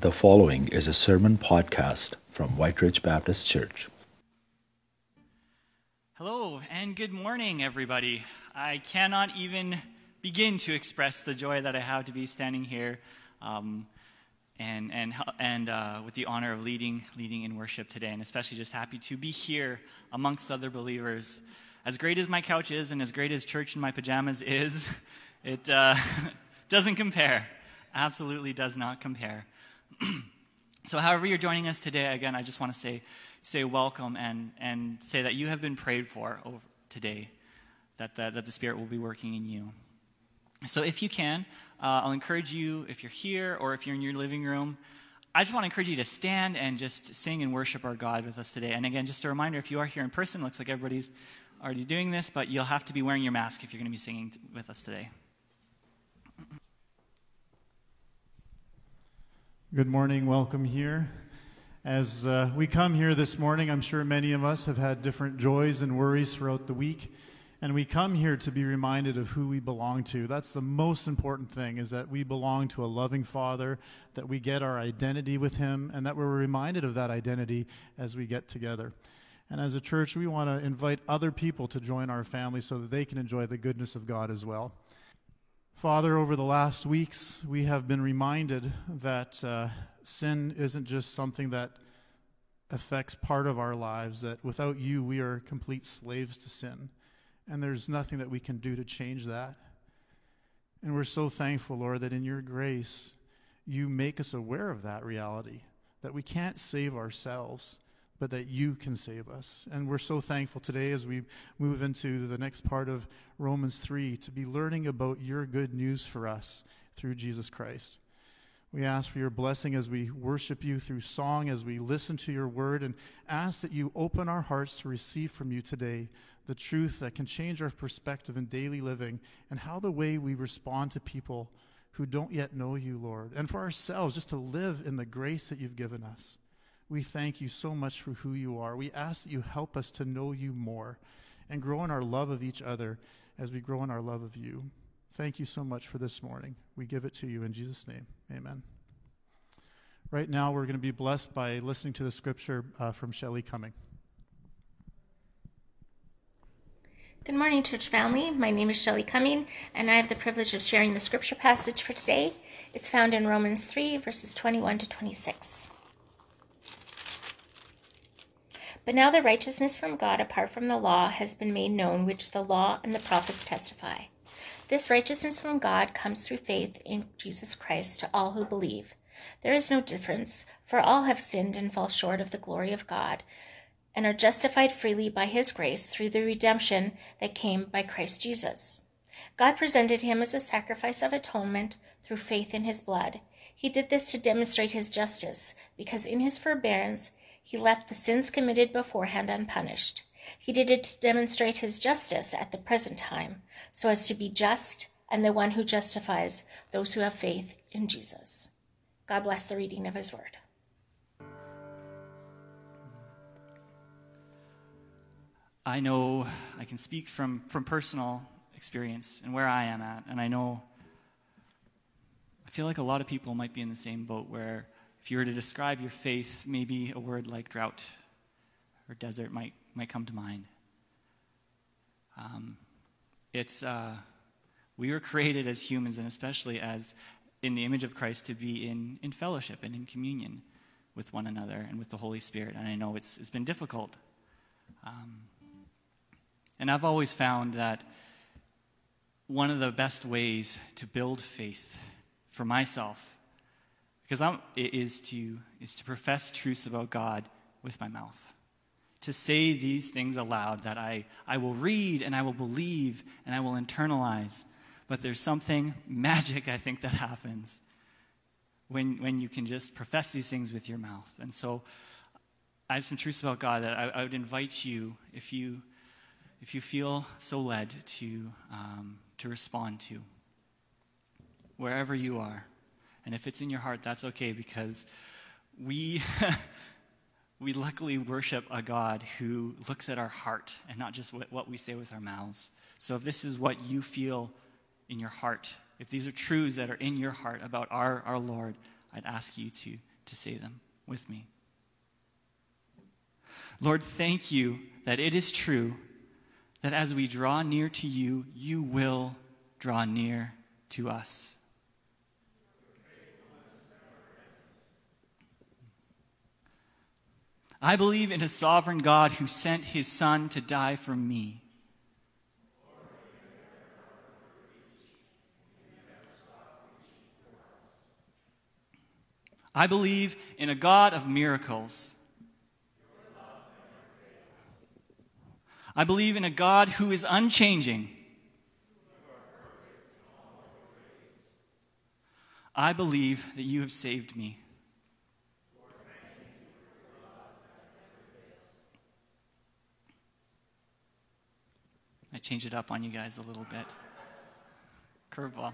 The following is a sermon podcast from White Ridge Baptist Church. Hello, and good morning, everybody. I cannot even begin to express the joy that I have to be standing here um, and, and, and uh, with the honor of leading, leading in worship today, and especially just happy to be here amongst other believers. As great as my couch is, and as great as church in my pajamas is, it uh, doesn't compare. Absolutely does not compare. So, however, you're joining us today, again, I just want to say, say welcome and, and say that you have been prayed for over today, that the, that the Spirit will be working in you. So, if you can, uh, I'll encourage you, if you're here or if you're in your living room, I just want to encourage you to stand and just sing and worship our God with us today. And again, just a reminder if you are here in person, looks like everybody's already doing this, but you'll have to be wearing your mask if you're going to be singing with us today. Good morning, welcome here. As uh, we come here this morning, I'm sure many of us have had different joys and worries throughout the week. And we come here to be reminded of who we belong to. That's the most important thing is that we belong to a loving Father, that we get our identity with Him, and that we're reminded of that identity as we get together. And as a church, we want to invite other people to join our family so that they can enjoy the goodness of God as well. Father, over the last weeks, we have been reminded that uh, sin isn't just something that affects part of our lives, that without you, we are complete slaves to sin. And there's nothing that we can do to change that. And we're so thankful, Lord, that in your grace, you make us aware of that reality, that we can't save ourselves but that you can save us. And we're so thankful today as we move into the next part of Romans 3 to be learning about your good news for us through Jesus Christ. We ask for your blessing as we worship you through song, as we listen to your word, and ask that you open our hearts to receive from you today the truth that can change our perspective in daily living and how the way we respond to people who don't yet know you, Lord, and for ourselves just to live in the grace that you've given us. We thank you so much for who you are. We ask that you help us to know you more and grow in our love of each other as we grow in our love of you. Thank you so much for this morning. We give it to you in Jesus' name. Amen. Right now, we're going to be blessed by listening to the scripture uh, from Shelley Cumming. Good morning, church family. My name is Shelley Cumming, and I have the privilege of sharing the scripture passage for today. It's found in Romans 3, verses 21 to 26. But now the righteousness from God apart from the law has been made known, which the law and the prophets testify. This righteousness from God comes through faith in Jesus Christ to all who believe. There is no difference, for all have sinned and fall short of the glory of God, and are justified freely by his grace through the redemption that came by Christ Jesus. God presented him as a sacrifice of atonement through faith in his blood. He did this to demonstrate his justice, because in his forbearance he left the sins committed beforehand unpunished. He did it to demonstrate his justice at the present time, so as to be just and the one who justifies those who have faith in Jesus. God bless the reading of his word. I know I can speak from, from personal experience and where I am at, and I know I feel like a lot of people might be in the same boat where if you were to describe your faith, maybe a word like drought or desert might, might come to mind. Um, it's, uh, we were created as humans, and especially as in the image of Christ, to be in, in fellowship and in communion with one another and with the Holy Spirit. And I know it's, it's been difficult. Um, and I've always found that one of the best ways to build faith for myself because I'm, it is to, is to profess truths about God with my mouth. To say these things aloud that I, I will read and I will believe and I will internalize. But there's something magic, I think, that happens when, when you can just profess these things with your mouth. And so I have some truths about God that I, I would invite you, if you, if you feel so led, to, um, to respond to, wherever you are. And if it's in your heart, that's okay because we, we luckily worship a God who looks at our heart and not just what we say with our mouths. So if this is what you feel in your heart, if these are truths that are in your heart about our, our Lord, I'd ask you to, to say them with me. Lord, thank you that it is true that as we draw near to you, you will draw near to us. I believe in a sovereign God who sent his Son to die for me. I believe in a God of miracles. I believe in a God who is unchanging. I believe that you have saved me. I changed it up on you guys a little bit. Curveball.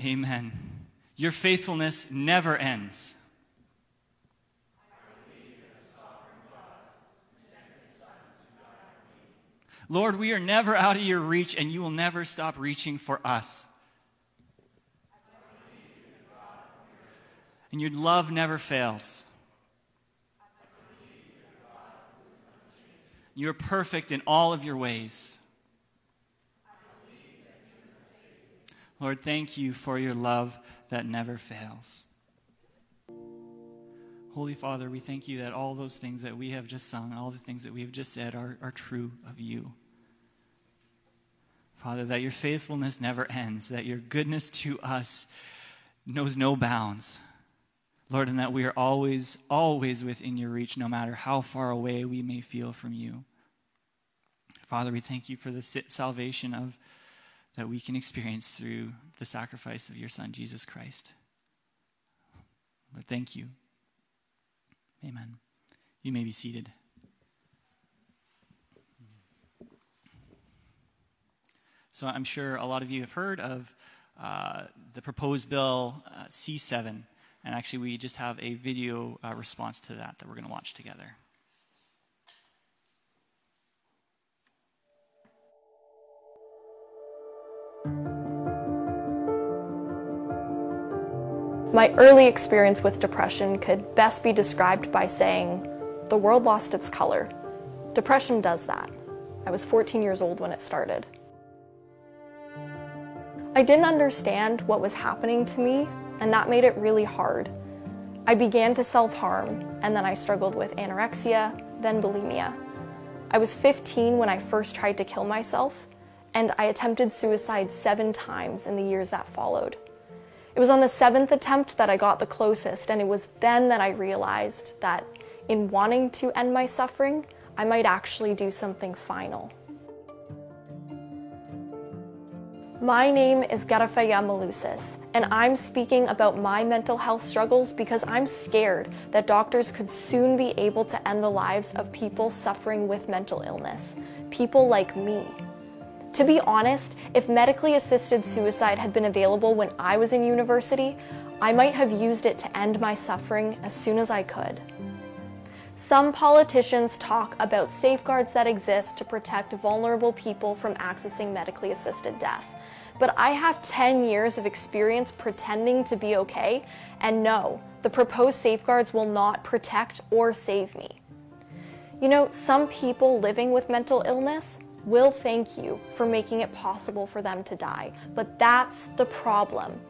Amen. Your faithfulness never ends. Lord, we are never out of your reach, and you will never stop reaching for us. And your love never fails. You're perfect in all of your ways. Lord, thank you for your love that never fails. Holy Father, we thank you that all those things that we have just sung, all the things that we have just said are, are true of you. Father, that your faithfulness never ends, that your goodness to us knows no bounds. Lord, and that we are always, always within your reach, no matter how far away we may feel from you. Father, we thank you for the salvation of that we can experience through the sacrifice of your Son, Jesus Christ. Lord, thank you. Amen. You may be seated. So I'm sure a lot of you have heard of uh, the proposed bill uh, C7, and actually we just have a video uh, response to that that we're going to watch together. My early experience with depression could best be described by saying, the world lost its color. Depression does that. I was 14 years old when it started. I didn't understand what was happening to me, and that made it really hard. I began to self harm, and then I struggled with anorexia, then bulimia. I was 15 when I first tried to kill myself, and I attempted suicide seven times in the years that followed. It was on the seventh attempt that I got the closest, and it was then that I realized that in wanting to end my suffering, I might actually do something final. My name is Garafaya Malusis, and I'm speaking about my mental health struggles because I'm scared that doctors could soon be able to end the lives of people suffering with mental illness, people like me. To be honest, if medically assisted suicide had been available when I was in university, I might have used it to end my suffering as soon as I could. Some politicians talk about safeguards that exist to protect vulnerable people from accessing medically assisted death. But I have 10 years of experience pretending to be okay, and no, the proposed safeguards will not protect or save me. You know, some people living with mental illness will thank you for making it possible for them to die. But that's the problem.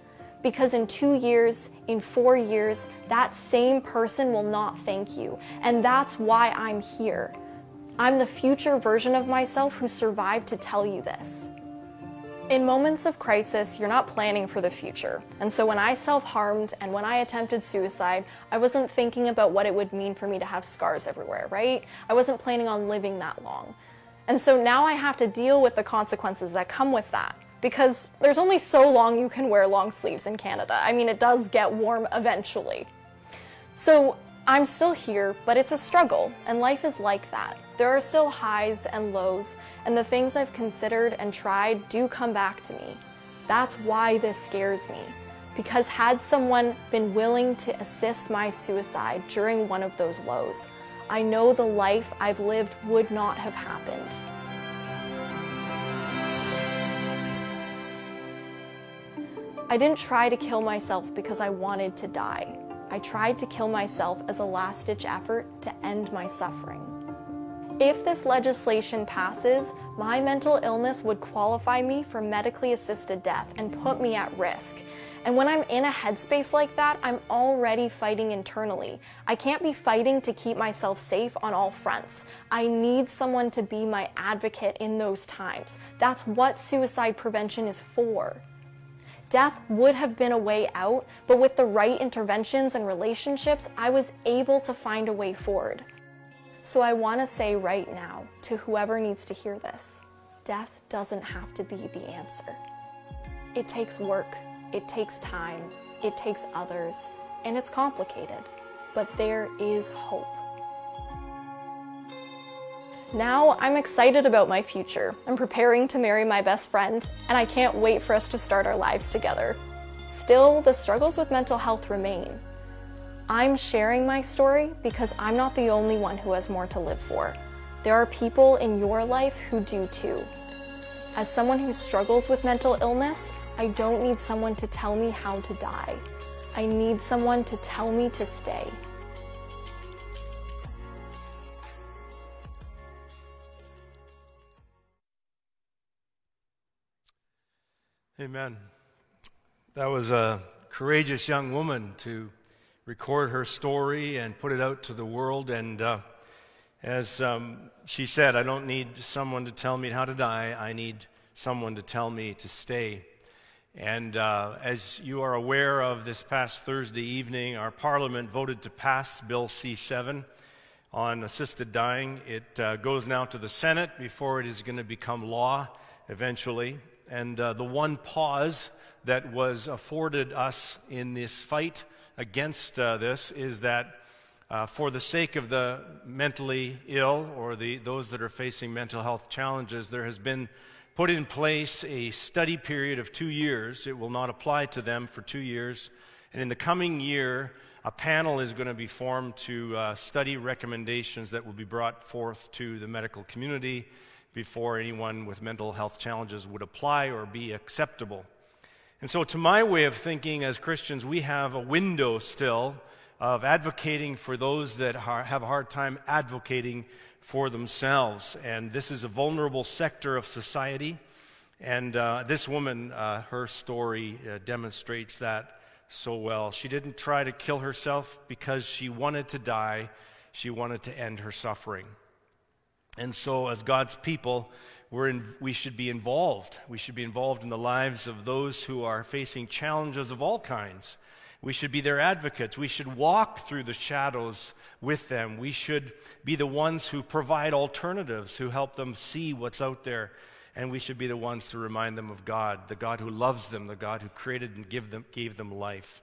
Because in two years, in four years, that same person will not thank you. And that's why I'm here. I'm the future version of myself who survived to tell you this. In moments of crisis, you're not planning for the future. And so when I self harmed and when I attempted suicide, I wasn't thinking about what it would mean for me to have scars everywhere, right? I wasn't planning on living that long. And so now I have to deal with the consequences that come with that because there's only so long you can wear long sleeves in Canada. I mean, it does get warm eventually. So I'm still here, but it's a struggle, and life is like that. There are still highs and lows, and the things I've considered and tried do come back to me. That's why this scares me. Because had someone been willing to assist my suicide during one of those lows, I know the life I've lived would not have happened. I didn't try to kill myself because I wanted to die. I tried to kill myself as a last ditch effort to end my suffering. If this legislation passes, my mental illness would qualify me for medically assisted death and put me at risk. And when I'm in a headspace like that, I'm already fighting internally. I can't be fighting to keep myself safe on all fronts. I need someone to be my advocate in those times. That's what suicide prevention is for. Death would have been a way out, but with the right interventions and relationships, I was able to find a way forward. So I want to say right now to whoever needs to hear this death doesn't have to be the answer. It takes work, it takes time, it takes others, and it's complicated, but there is hope. Now I'm excited about my future. I'm preparing to marry my best friend, and I can't wait for us to start our lives together. Still, the struggles with mental health remain. I'm sharing my story because I'm not the only one who has more to live for. There are people in your life who do too. As someone who struggles with mental illness, I don't need someone to tell me how to die. I need someone to tell me to stay. Amen. That was a courageous young woman to record her story and put it out to the world. And uh, as um, she said, I don't need someone to tell me how to die, I need someone to tell me to stay. And uh, as you are aware of this past Thursday evening, our Parliament voted to pass Bill C 7 on assisted dying. It uh, goes now to the Senate before it is going to become law eventually. And uh, the one pause that was afforded us in this fight against uh, this is that uh, for the sake of the mentally ill or the, those that are facing mental health challenges, there has been put in place a study period of two years. It will not apply to them for two years. And in the coming year, a panel is going to be formed to uh, study recommendations that will be brought forth to the medical community before anyone with mental health challenges would apply or be acceptable. And so, to my way of thinking as Christians, we have a window still of advocating for those that have a hard time advocating for themselves. And this is a vulnerable sector of society. And uh, this woman, uh, her story uh, demonstrates that so well. She didn't try to kill herself because she wanted to die, she wanted to end her suffering. And so, as God's people, we're in, we should be involved. We should be involved in the lives of those who are facing challenges of all kinds. We should be their advocates. We should walk through the shadows with them. We should be the ones who provide alternatives, who help them see what's out there. And we should be the ones to remind them of God, the God who loves them, the God who created and give them, gave them life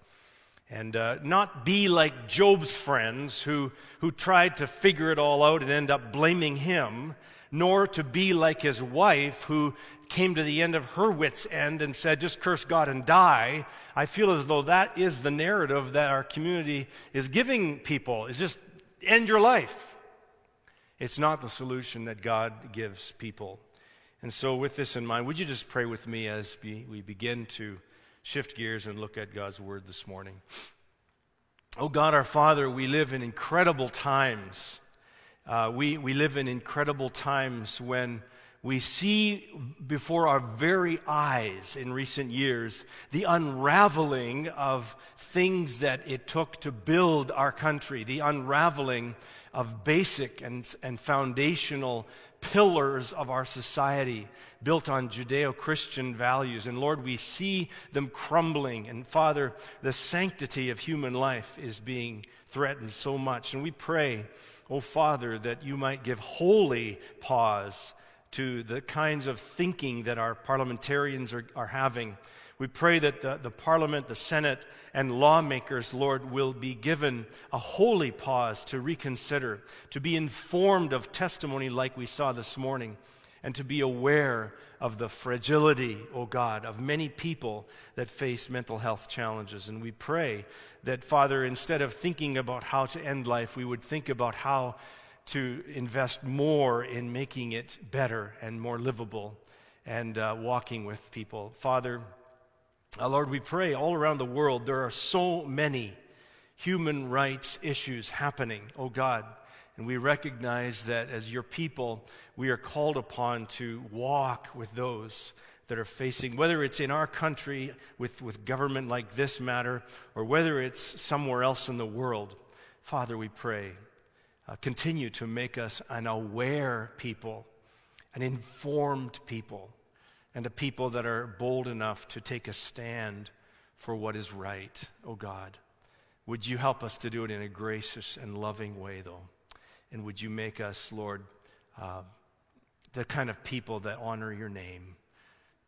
and uh, not be like Job's friends who, who tried to figure it all out and end up blaming him, nor to be like his wife who came to the end of her wits' end and said, just curse God and die. I feel as though that is the narrative that our community is giving people, is just end your life. It's not the solution that God gives people. And so, with this in mind, would you just pray with me as we, we begin to shift gears and look at God's Word this morning. Oh God, our Father, we live in incredible times. Uh, we, we live in incredible times when we see before our very eyes in recent years the unraveling of things that it took to build our country, the unraveling of basic and, and foundational pillars of our society built on Judeo Christian values. And Lord, we see them crumbling. And Father, the sanctity of human life is being threatened so much. And we pray, oh Father, that you might give holy pause to the kinds of thinking that our parliamentarians are, are having. We pray that the, the Parliament, the Senate, and lawmakers, Lord, will be given a holy pause to reconsider, to be informed of testimony like we saw this morning, and to be aware of the fragility, O oh God, of many people that face mental health challenges. And we pray that, Father, instead of thinking about how to end life, we would think about how to invest more in making it better and more livable and uh, walking with people. Father, Uh, Lord, we pray all around the world there are so many human rights issues happening, oh God. And we recognize that as your people, we are called upon to walk with those that are facing, whether it's in our country with, with government like this matter, or whether it's somewhere else in the world. Father, we pray, uh, continue to make us an aware people, an informed people, and a people that are bold enough to take a stand for what is right, oh God. Would you help us to do it in a gracious and loving way, though? And would you make us, Lord, uh, the kind of people that honor your name?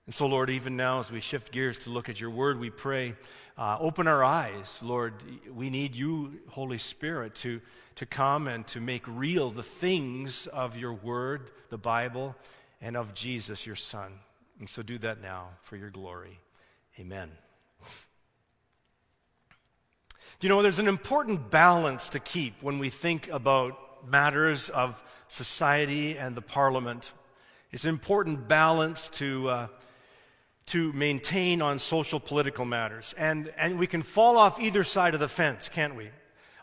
And so, Lord, even now as we shift gears to look at your word, we pray, uh, open our eyes. Lord, we need you, Holy Spirit, to, to come and to make real the things of your word, the Bible, and of Jesus, your Son. And so do that now for your glory. Amen. You know, there's an important balance to keep when we think about matters of society and the parliament. It's an important balance to, uh, to maintain on social political matters. And, and we can fall off either side of the fence, can't we?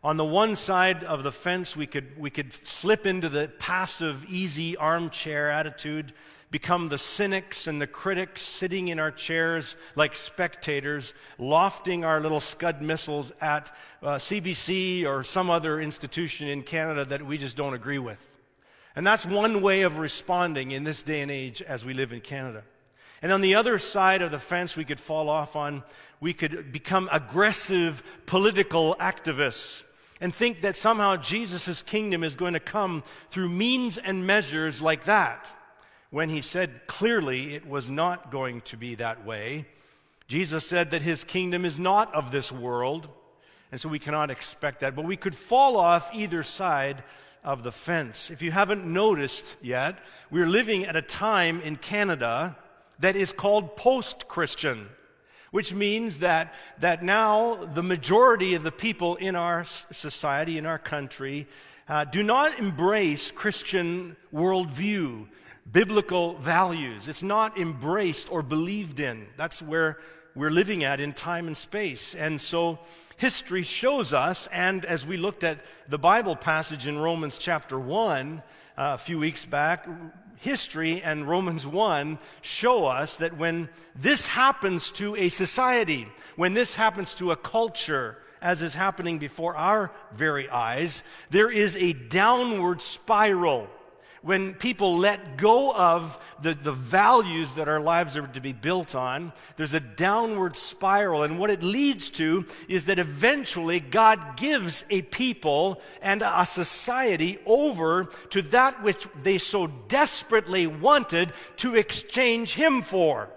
On the one side of the fence, we could, we could slip into the passive, easy armchair attitude become the cynics and the critics sitting in our chairs like spectators, lofting our little Scud missiles at uh, CBC or some other institution in Canada that we just don't agree with. And that's one way of responding in this day and age as we live in Canada. And on the other side of the fence, we could fall off on, we could become aggressive political activists and think that somehow Jesus' kingdom is going to come through means and measures like that when he said clearly it was not going to be that way. Jesus said that his kingdom is not of this world, and so we cannot expect that. But we could fall off either side of the fence. If you haven't noticed yet, we're living at a time in Canada that is called post Christian, which means that, that now the majority of the people in our society, in our country, uh, do not embrace Christian worldview biblical values. It's not embraced or believed in. That's where we're living at in time and space. And so history shows us, and as we looked at the Bible passage in Romans chapter 1 uh, a few weeks back, history and Romans 1 show us that when this happens to a society, when this happens to a culture, as is happening before our very eyes, there is a downward spiral when people let go of the, the values that our lives are to be built on, there's a downward spiral. And what it leads to is that eventually God gives a people and a society over to that which they so desperately wanted to exchange Him for.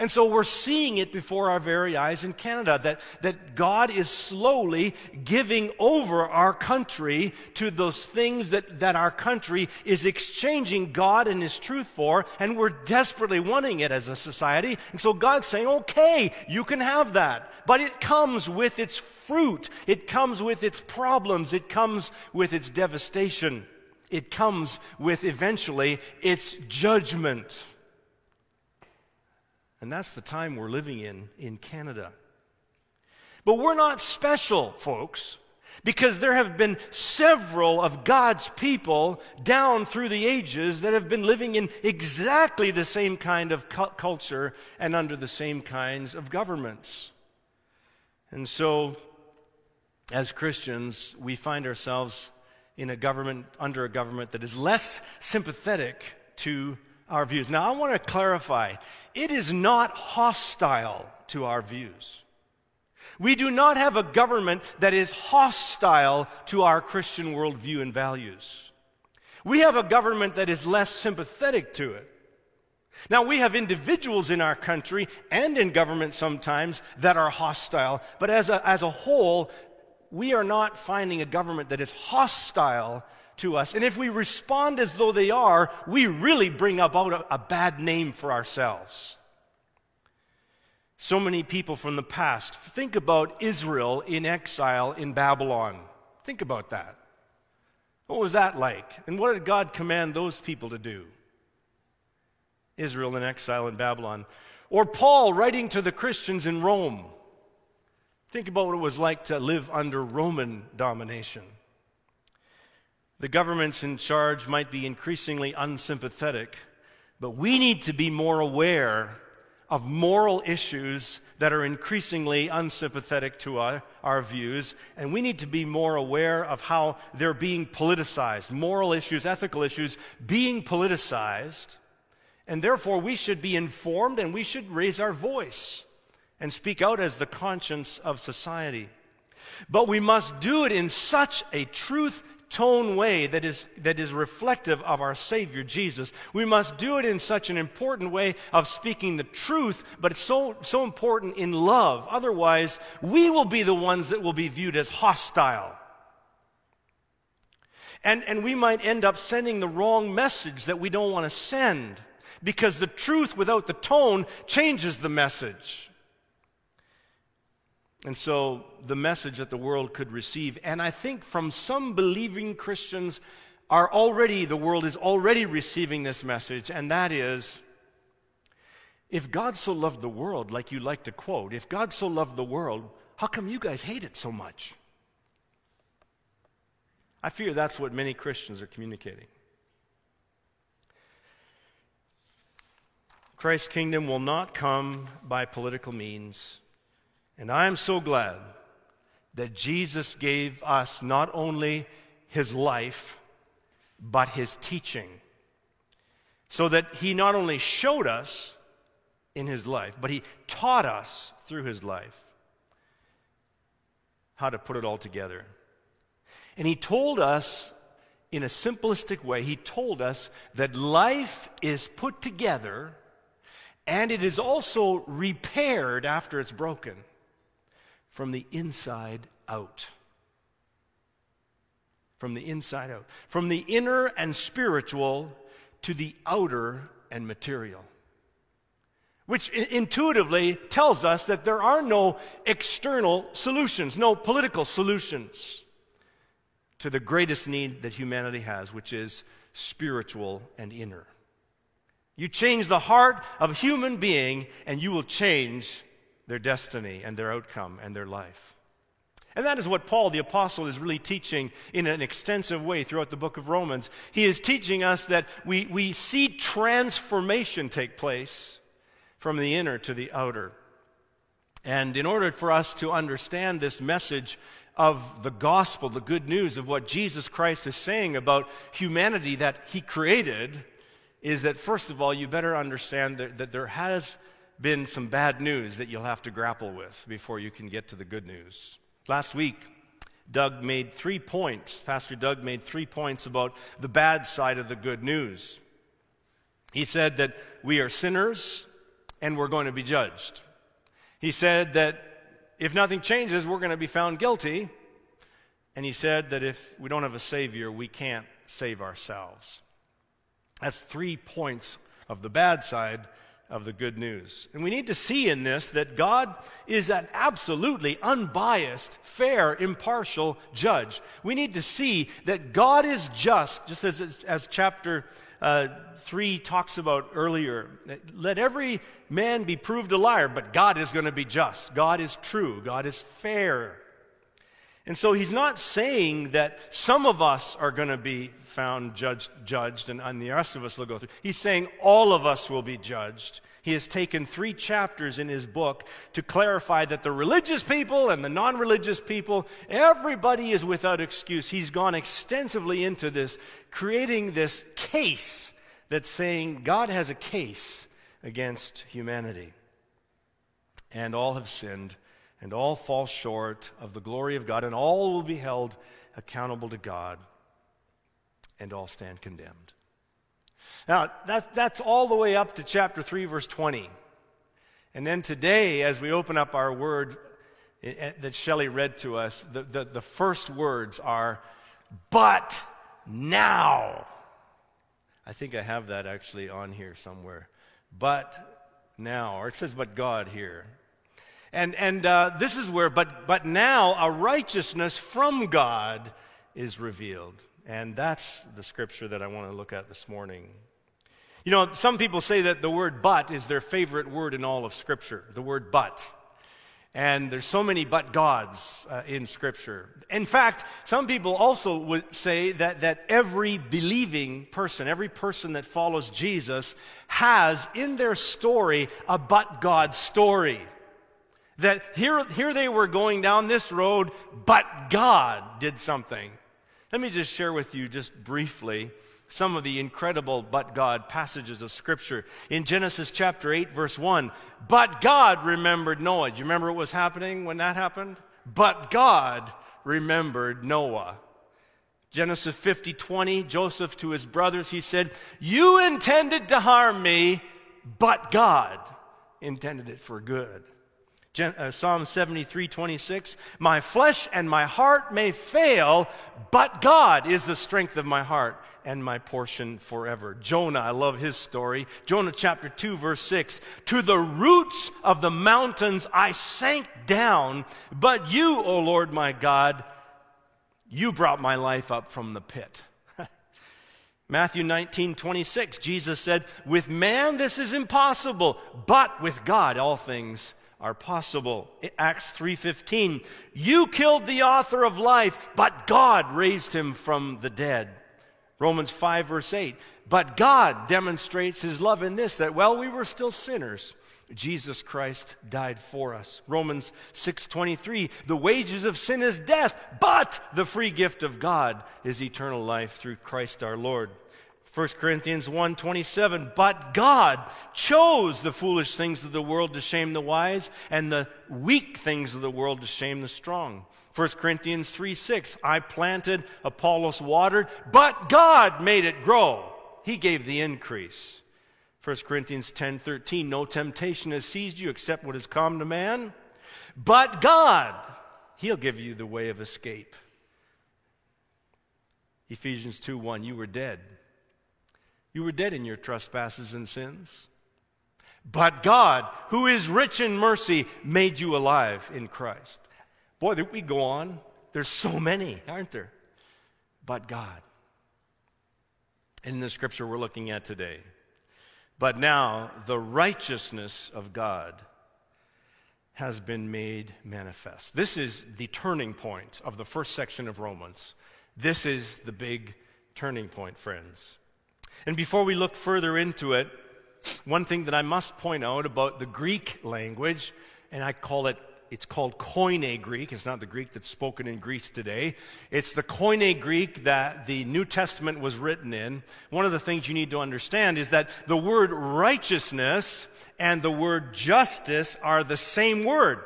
And so we're seeing it before our very eyes in Canada that, that God is slowly giving over our country to those things that, that our country is exchanging God and His truth for, and we're desperately wanting it as a society. And so God's saying, okay, you can have that. But it comes with its fruit, it comes with its problems, it comes with its devastation, it comes with eventually its judgment. And that's the time we're living in in Canada. But we're not special, folks, because there have been several of God's people down through the ages that have been living in exactly the same kind of cu- culture and under the same kinds of governments. And so, as Christians, we find ourselves in a government, under a government that is less sympathetic to our views. Now, I want to clarify it is not hostile to our views. We do not have a government that is hostile to our Christian worldview and values. We have a government that is less sympathetic to it. Now, we have individuals in our country and in government sometimes that are hostile, but as a, as a whole, we are not finding a government that is hostile to us. And if we respond as though they are, we really bring about a, a bad name for ourselves. So many people from the past. Think about Israel in exile in Babylon. Think about that. What was that like? And what did God command those people to do? Israel in exile in Babylon. Or Paul writing to the Christians in Rome. Think about what it was like to live under Roman domination. The governments in charge might be increasingly unsympathetic, but we need to be more aware of moral issues that are increasingly unsympathetic to our, our, views, and we need to be more aware of how they're being politicized. Moral issues, ethical issues being politicized, and therefore we should be informed and we should raise our voice and speak out as the conscience of society. But we must do it in such a truth tone way that is, that is reflective of our Savior Jesus. We must do it in such an important way of speaking the truth, but it's so, so important in love. Otherwise, we will be the ones that will be viewed as hostile. And, and we might end up sending the wrong message that we don't want to send because the truth without the tone changes the message. And so the message that the world could receive, and I think from some believing Christians are already, the world is already receiving this message, and that is if God so loved the world, like you like to quote, if God so loved the world, how come you guys hate it so much? I fear that's what many Christians are communicating. Christ's kingdom will not come by political means. And I am so glad that Jesus gave us not only his life, but his teaching. So that he not only showed us in his life, but he taught us through his life how to put it all together. And he told us in a simplistic way, he told us that life is put together and it is also repaired after it's broken from the inside out. From the inside out. From the inner and spiritual to the outer and material. Which intuitively tells us that there are no external solutions, no political solutions to the greatest need that humanity has, which is spiritual and inner. You change the heart of a human being, and you will change their destiny and their outcome and their life. And that is what Paul the Apostle is really teaching in an extensive way throughout the book of Romans. He is teaching us that we, we see transformation take place from the inner to the outer. And in order for us to understand this message of the gospel, the good news of what Jesus Christ is saying about humanity that he created, is that first of all, you better understand that, that there has been some bad news that you'll have to grapple with before you can get to the good news. Last week, Doug made three points. Pastor Doug made three points about the bad side of the good news. He said that we are sinners and we're going to be judged. He said that if nothing changes, we're going to be found guilty. And he said that if we don't have a Savior, we can't save ourselves. That's three points of the bad side of the good news. And we need to see in this that God is an absolutely unbiased, fair, impartial judge. We need to see that God is just, just as, as chapter uh, 3 talks about earlier. Let every man be proved a liar, but God is going to be just. God is true. God is fair. And so he's not saying that some of us are going to be found judged, judged and, and the rest of us will go through. He's saying all of us will be judged. He has taken three chapters in his book to clarify that the religious people and the non religious people, everybody is without excuse. He's gone extensively into this, creating this case that's saying God has a case against humanity. And all have sinned and all fall short of the glory of God, and all will be held accountable to God, and all stand condemned. Now, that, that's all the way up to chapter 3, verse 20. And then today, as we open up our word eh, eh, that Shelley read to us, the, the, the first words are, but now. I think I have that actually on here somewhere. But now, or it says, but God here. And, and uh, this is where, but, but now a righteousness from God is revealed. And that's the scripture that I want to look at this morning. You know, some people say that the word but is their favorite word in all of Scripture, the word but. And there's so many but gods uh, in Scripture. In fact, some people also would say that, that every believing person, every person that follows Jesus, has in their story a but God story. That here, here they were going down this road, but God did something. Let me just share with you, just briefly, some of the incredible but God passages of Scripture. In Genesis chapter 8, verse 1, but God remembered Noah. Do you remember what was happening when that happened? But God remembered Noah. Genesis 50, 20, Joseph to his brothers, he said, You intended to harm me, but God intended it for good. Uh, Psalm 73, 26, My flesh and my heart may fail, but God is the strength of my heart and my portion forever. Jonah, I love his story. Jonah chapter 2, verse 6, To the roots of the mountains I sank down, but you, O Lord my God, you brought my life up from the pit. Matthew 19, 26, Jesus said, With man this is impossible, but with God all things are possible. Acts 3:15 You killed the author of life, but God raised him from the dead. Romans 5 verse 8 But God demonstrates his love in this that while we were still sinners Jesus Christ died for us. Romans 6:23 The wages of sin is death, but the free gift of God is eternal life through Christ our Lord. 1 Corinthians 1:27 But God chose the foolish things of the world to shame the wise and the weak things of the world to shame the strong. 1 Corinthians 3:6 I planted Apollos watered but God made it grow. He gave the increase. 1 Corinthians 10:13 No temptation has seized you except what has come to man but God he'll give you the way of escape. Ephesians 2:1 You were dead you were dead in your trespasses and sins. But God, who is rich in mercy, made you alive in Christ. Boy, we go on. There's so many, aren't there? But God. In the scripture we're looking at today. But now the righteousness of God has been made manifest. This is the turning point of the first section of Romans. This is the big turning point, friends. And before we look further into it, one thing that I must point out about the Greek language, and I call it, it's called Koine Greek. It's not the Greek that's spoken in Greece today. It's the Koine Greek that the New Testament was written in. One of the things you need to understand is that the word righteousness and the word justice are the same word.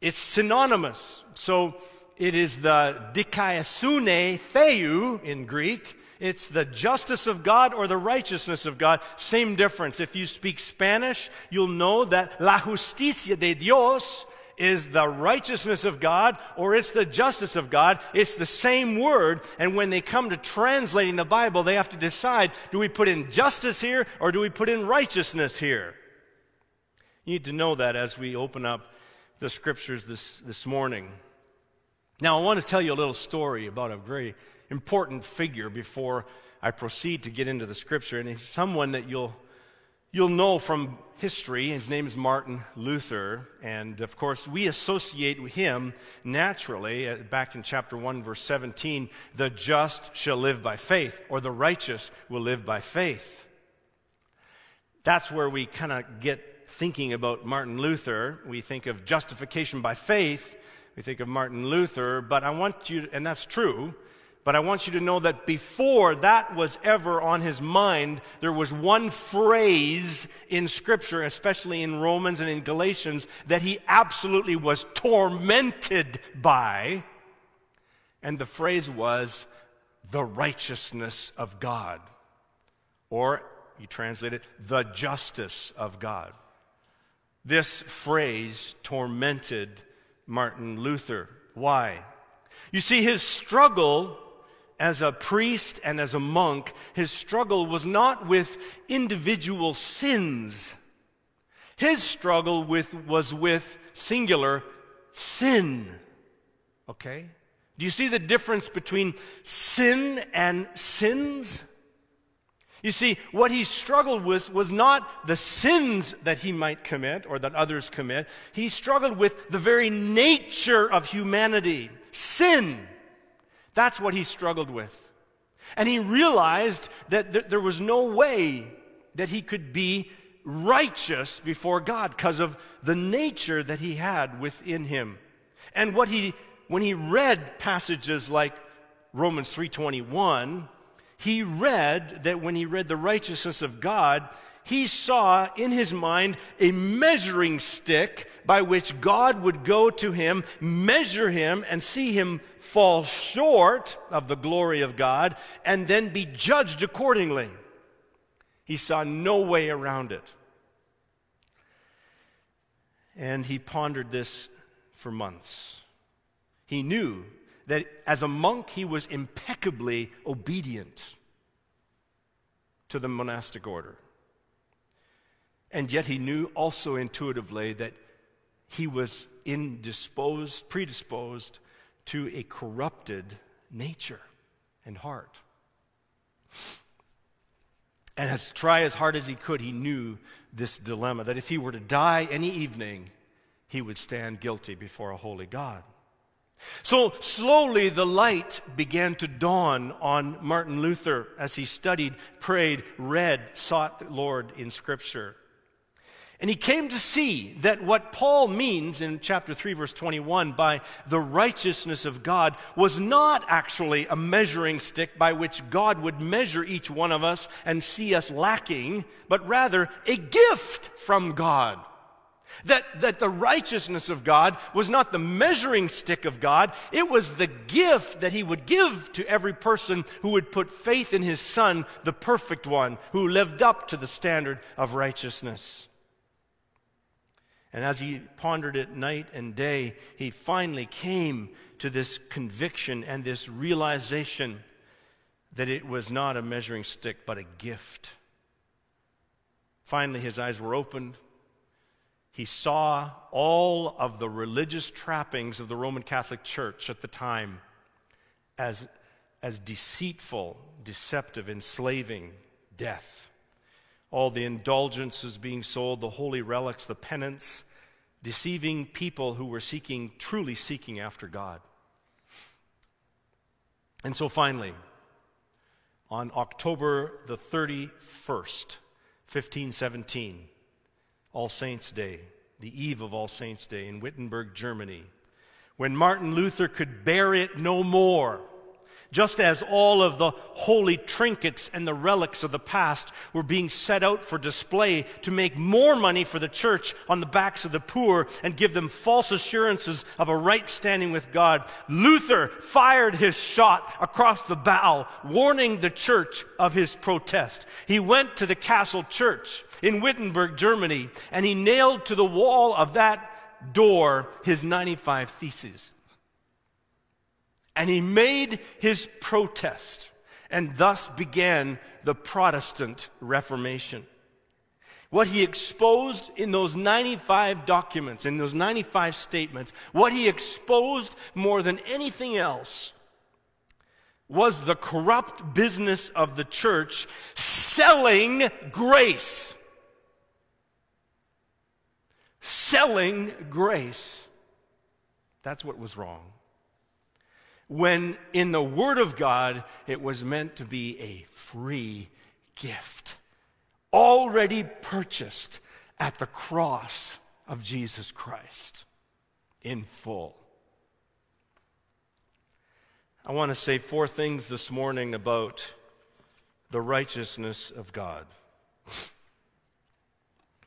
It's synonymous. So it is the dikaiosune theou in Greek, it's the justice of God or the righteousness of God. Same difference. If you speak Spanish, you'll know that la justicia de Dios is the righteousness of God or it's the justice of God. It's the same word. And when they come to translating the Bible, they have to decide do we put in justice here or do we put in righteousness here? You need to know that as we open up the scriptures this, this morning. Now, I want to tell you a little story about a very important figure before I proceed to get into the scripture. And he's someone that you'll, you'll know from history. His name is Martin Luther. And of course, we associate him naturally, uh, back in chapter 1, verse 17, the just shall live by faith, or the righteous will live by faith. That's where we kind of get thinking about Martin Luther. We think of justification by faith. We think of Martin Luther, but I want you, and that's true, but I want you to know that before that was ever on his mind, there was one phrase in Scripture, especially in Romans and in Galatians, that he absolutely was tormented by. And the phrase was, the righteousness of God. Or, you translate it, the justice of God. This phrase tormented Martin Luther. Why? You see, his struggle as a priest and as a monk, his struggle was not with individual sins. His struggle with, was with singular sin. Okay? Do you see the difference between sin and sins? You see, what he struggled with was not the sins that he might commit or that others commit. He struggled with the very nature of humanity sin. That's what he struggled with. And he realized that th- there was no way that he could be righteous before God because of the nature that he had within him. And what he when he read passages like Romans 3:21, he read that when he read the righteousness of God, he saw in his mind a measuring stick by which God would go to him, measure him, and see him fall short of the glory of God, and then be judged accordingly. He saw no way around it. And he pondered this for months. He knew that as a monk, he was impeccably obedient to the monastic order. And yet he knew also intuitively that he was indisposed, predisposed to a corrupted nature and heart. And as try as hard as he could, he knew this dilemma that if he were to die any evening, he would stand guilty before a holy God. So slowly the light began to dawn on Martin Luther as he studied, prayed, read, sought the Lord in Scripture. And he came to see that what Paul means in chapter 3, verse 21, by the righteousness of God, was not actually a measuring stick by which God would measure each one of us and see us lacking, but rather a gift from God. That, that the righteousness of God was not the measuring stick of God, it was the gift that He would give to every person who would put faith in His Son, the perfect one, who lived up to the standard of righteousness. And as he pondered it night and day, he finally came to this conviction and this realization that it was not a measuring stick, but a gift. Finally, his eyes were opened he saw all of the religious trappings of the Roman Catholic Church at the time as, as deceitful, deceptive, enslaving, death. All the indulgences being sold, the holy relics, the penance, deceiving people who were seeking, truly seeking after God. And so finally, on October the 31st, 1517, all Saints' Day, the eve of All Saints' Day in Wittenberg, Germany, when Martin Luther could bear it no more just as all of the holy trinkets and the relics of the past were being set out for display to make more money for the church on the backs of the poor and give them false assurances of a right standing with God, Luther fired his shot across the bow, warning the church of his protest. He went to the castle church in Wittenberg, Germany, and he nailed to the wall of that door his 95 theses. And he made his protest, and thus began the Protestant Reformation. What he exposed in those 95 documents, in those 95 statements, what he exposed more than anything else was the corrupt business of the church selling grace. Selling grace. That's what was wrong when in the Word of God it was meant to be a free gift, already purchased at the cross of Jesus Christ in full. I want to say four things this morning about the righteousness of God.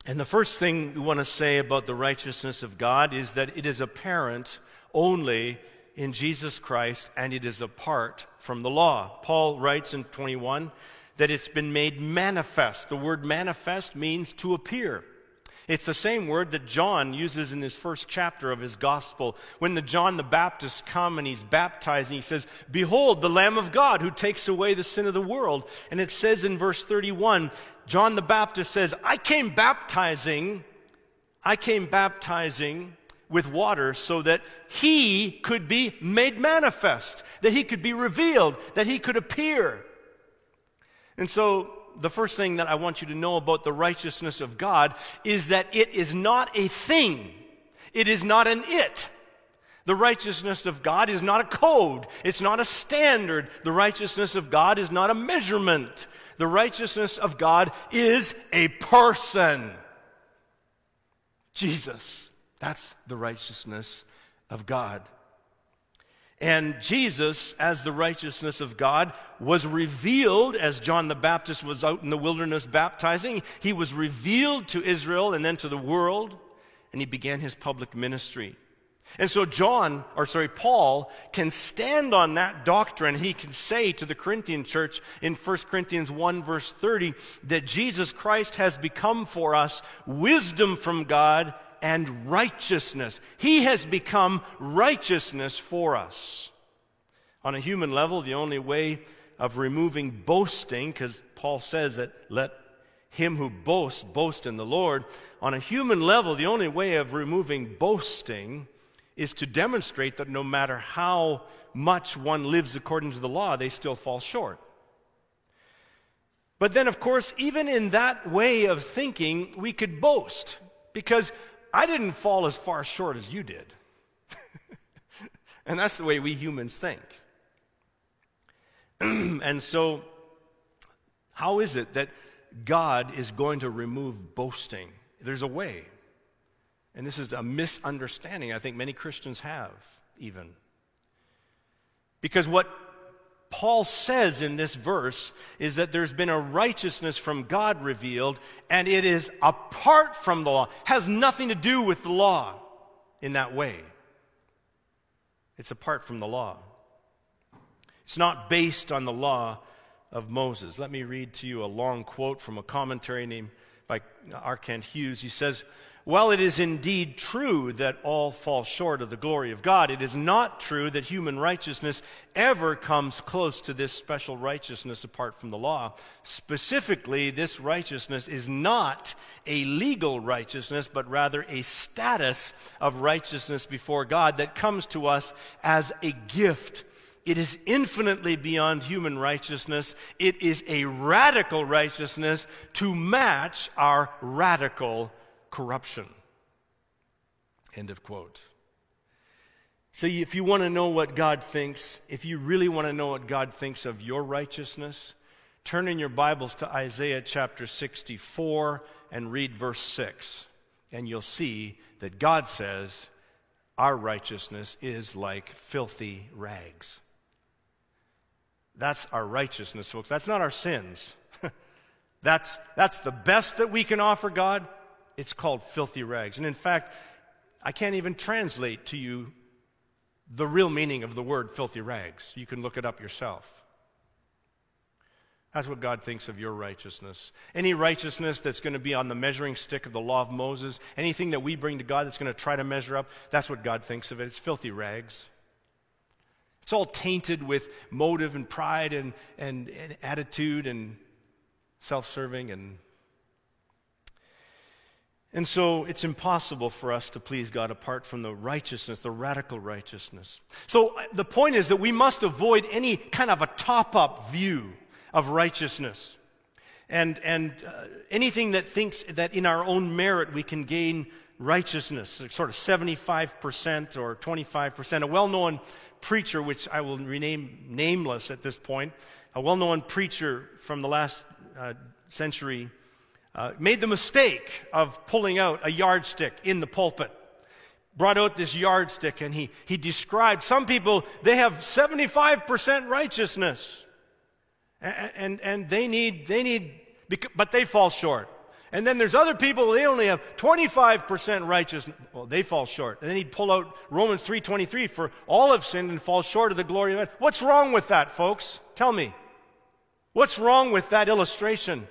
And the first thing we want to say about the righteousness of God is that it is apparent only in Jesus Christ and it is apart from the law. Paul writes in 21 that it's been made manifest. The word manifest means to appear. It's the same word that John uses in his first chapter of his gospel. When the John the Baptist come and he's baptizing, he says, Behold, the Lamb of God who takes away the sin of the world. And it says in verse 31, John the Baptist says, I came baptizing, I came baptizing with water so that he could be made manifest, that he could be revealed, that he could appear. And so the first thing that I want you to know about the righteousness of God is that it is not a thing. It is not an it. The righteousness of God is not a code. It's not a standard. The righteousness of God is not a measurement. The righteousness of God is a person. Jesus. That's the righteousness of God. And Jesus, as the righteousness of God, was revealed as John the Baptist was out in the wilderness baptizing. He was revealed to Israel and then to the world, and he began his public ministry. And so John, or sorry, Paul can stand on that doctrine. He can say to the Corinthian church in 1 Corinthians 1 verse 30 that Jesus Christ has become for us wisdom from God and righteousness. He has become righteousness for us. On a human level, the only way of removing boasting, because Paul says that let him who boasts boast in the Lord. On a human level, the only way of removing boasting is to demonstrate that no matter how much one lives according to the law, they still fall short. But then, of course, even in that way of thinking, we could boast because I didn't fall as far short as you did. and that's the way we humans think. and so, how is it that God is going to remove boasting? There's a way. And this is a misunderstanding I think many Christians have, even. Because what Paul says in this verse is that there's been a righteousness from God revealed, and it is apart from the law, has nothing to do with the law in that way. It's apart from the law. It's not based on the law of Moses. Let me read to you a long quote from a commentary named by R. Kent Hughes. He says, while it is indeed true that all fall short of the glory of God, it is not true that human righteousness ever comes close to this special righteousness apart from the law. Specifically, this righteousness is not a legal righteousness, but rather a status of righteousness before God that comes to us as a gift. It is infinitely beyond human righteousness. It is a radical righteousness to match our radical corruption. End of quote. So, if you want to know what God thinks, if you really want to know what God thinks of your righteousness, turn in your Bibles to Isaiah chapter 64 and read verse 6. And you'll see that God says, Our righteousness is like filthy rags. That's our righteousness, folks. That's not our sins. that's, that's the best that we can offer God it's called filthy rags. And in fact, I can't even translate to you the real meaning of the word filthy rags. You can look it up yourself. That's what God thinks of your righteousness. Any righteousness that's going to be on the measuring stick of the law of Moses, anything that we bring to God that's going to try to measure up, that's what God thinks of it. It's filthy rags. It's all tainted with motive and pride and, and, and attitude and self serving and and so it's impossible for us to please God apart from the righteousness, the radical righteousness. So uh, the point is that we must avoid any kind of a top up view of righteousness. And, and uh, anything that thinks that in our own merit we can gain righteousness, sort of 75% or 25%. A well known preacher, which I will rename nameless at this point, a well known preacher from the last uh, century uh, made the mistake of pulling out a yardstick in the pulpit. Brought out this yardstick and he, he described some people, they have 75% righteousness. And, and, and they need, they need, but they fall short. And then there's other people, they only have 25% righteousness. Well, they fall short. And then he'd pull out Romans 3.23 for all have sinned and fall short of the glory of God. What's wrong with that, folks? Tell me. What's wrong with that illustration?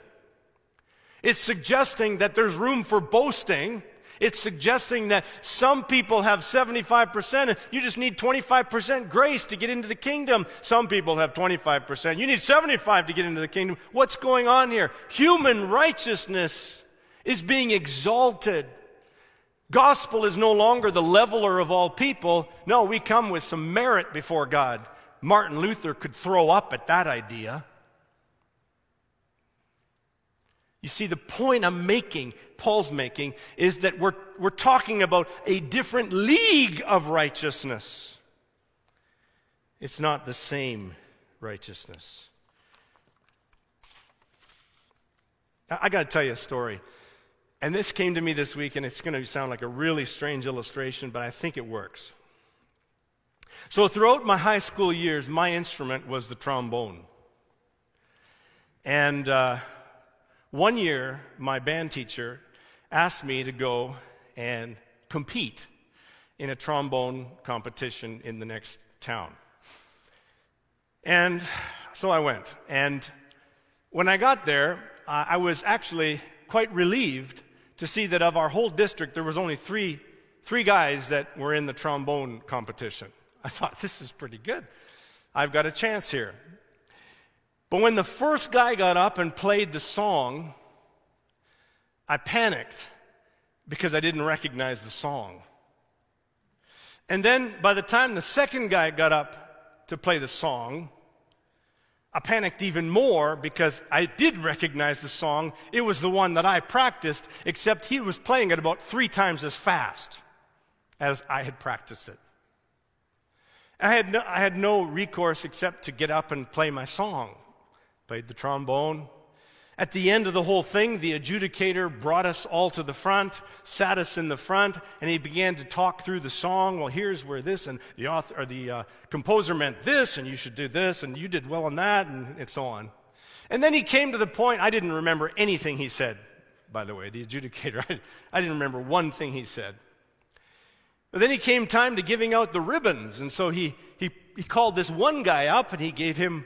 It's suggesting that there's room for boasting. It's suggesting that some people have 75% and you just need 25% grace to get into the kingdom. Some people have 25%. You need 75 to get into the kingdom. What's going on here? Human righteousness is being exalted. Gospel is no longer the leveler of all people. No, we come with some merit before God. Martin Luther could throw up at that idea. You see, the point I'm making, Paul's making, is that we're, we're talking about a different league of righteousness. It's not the same righteousness. I, got to tell you a story. And this came to me this week, and it's going to sound like a really strange illustration, but I think it works. So, throughout my high school years, my instrument was the trombone. And uh, one year, my band teacher asked me to go and compete in a trombone competition in the next town. And so I went. And when I got there, uh, I was actually quite relieved to see that of our whole district, there was only three, three guys that were in the trombone competition. I thought, this is pretty good. I've got a chance here. But when the first guy got up and played the song, I panicked because I didn't recognize the song. And then by the time the second guy got up to play the song, I panicked even more because I did recognize the song. It was the one that I practiced, except he was playing it about three times as fast as I had practiced it. I had no, I had no recourse except to get up and play my song. Played the trombone, at the end of the whole thing, the adjudicator brought us all to the front, sat us in the front, and he began to talk through the song. Well, here's where this, and the author or the uh, composer meant this, and you should do this, and you did well on that, and, and so on. And then he came to the point. I didn't remember anything he said. By the way, the adjudicator, I, I didn't remember one thing he said. But then he came time to giving out the ribbons, and so he he he called this one guy up, and he gave him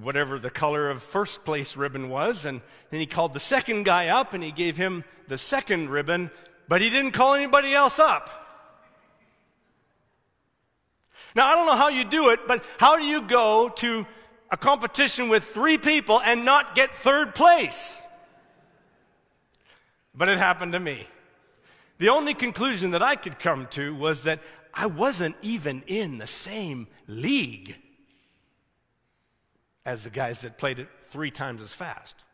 whatever the color of first place ribbon was. And then he called the second guy up and he gave him the second ribbon, but he didn't call anybody else up. Now, I don't know how you do it, but how do you go to a competition with three people and not get third place? But it happened to me. The only conclusion that I could come to was that I wasn't even in the same league as the guys that played it three times as fast.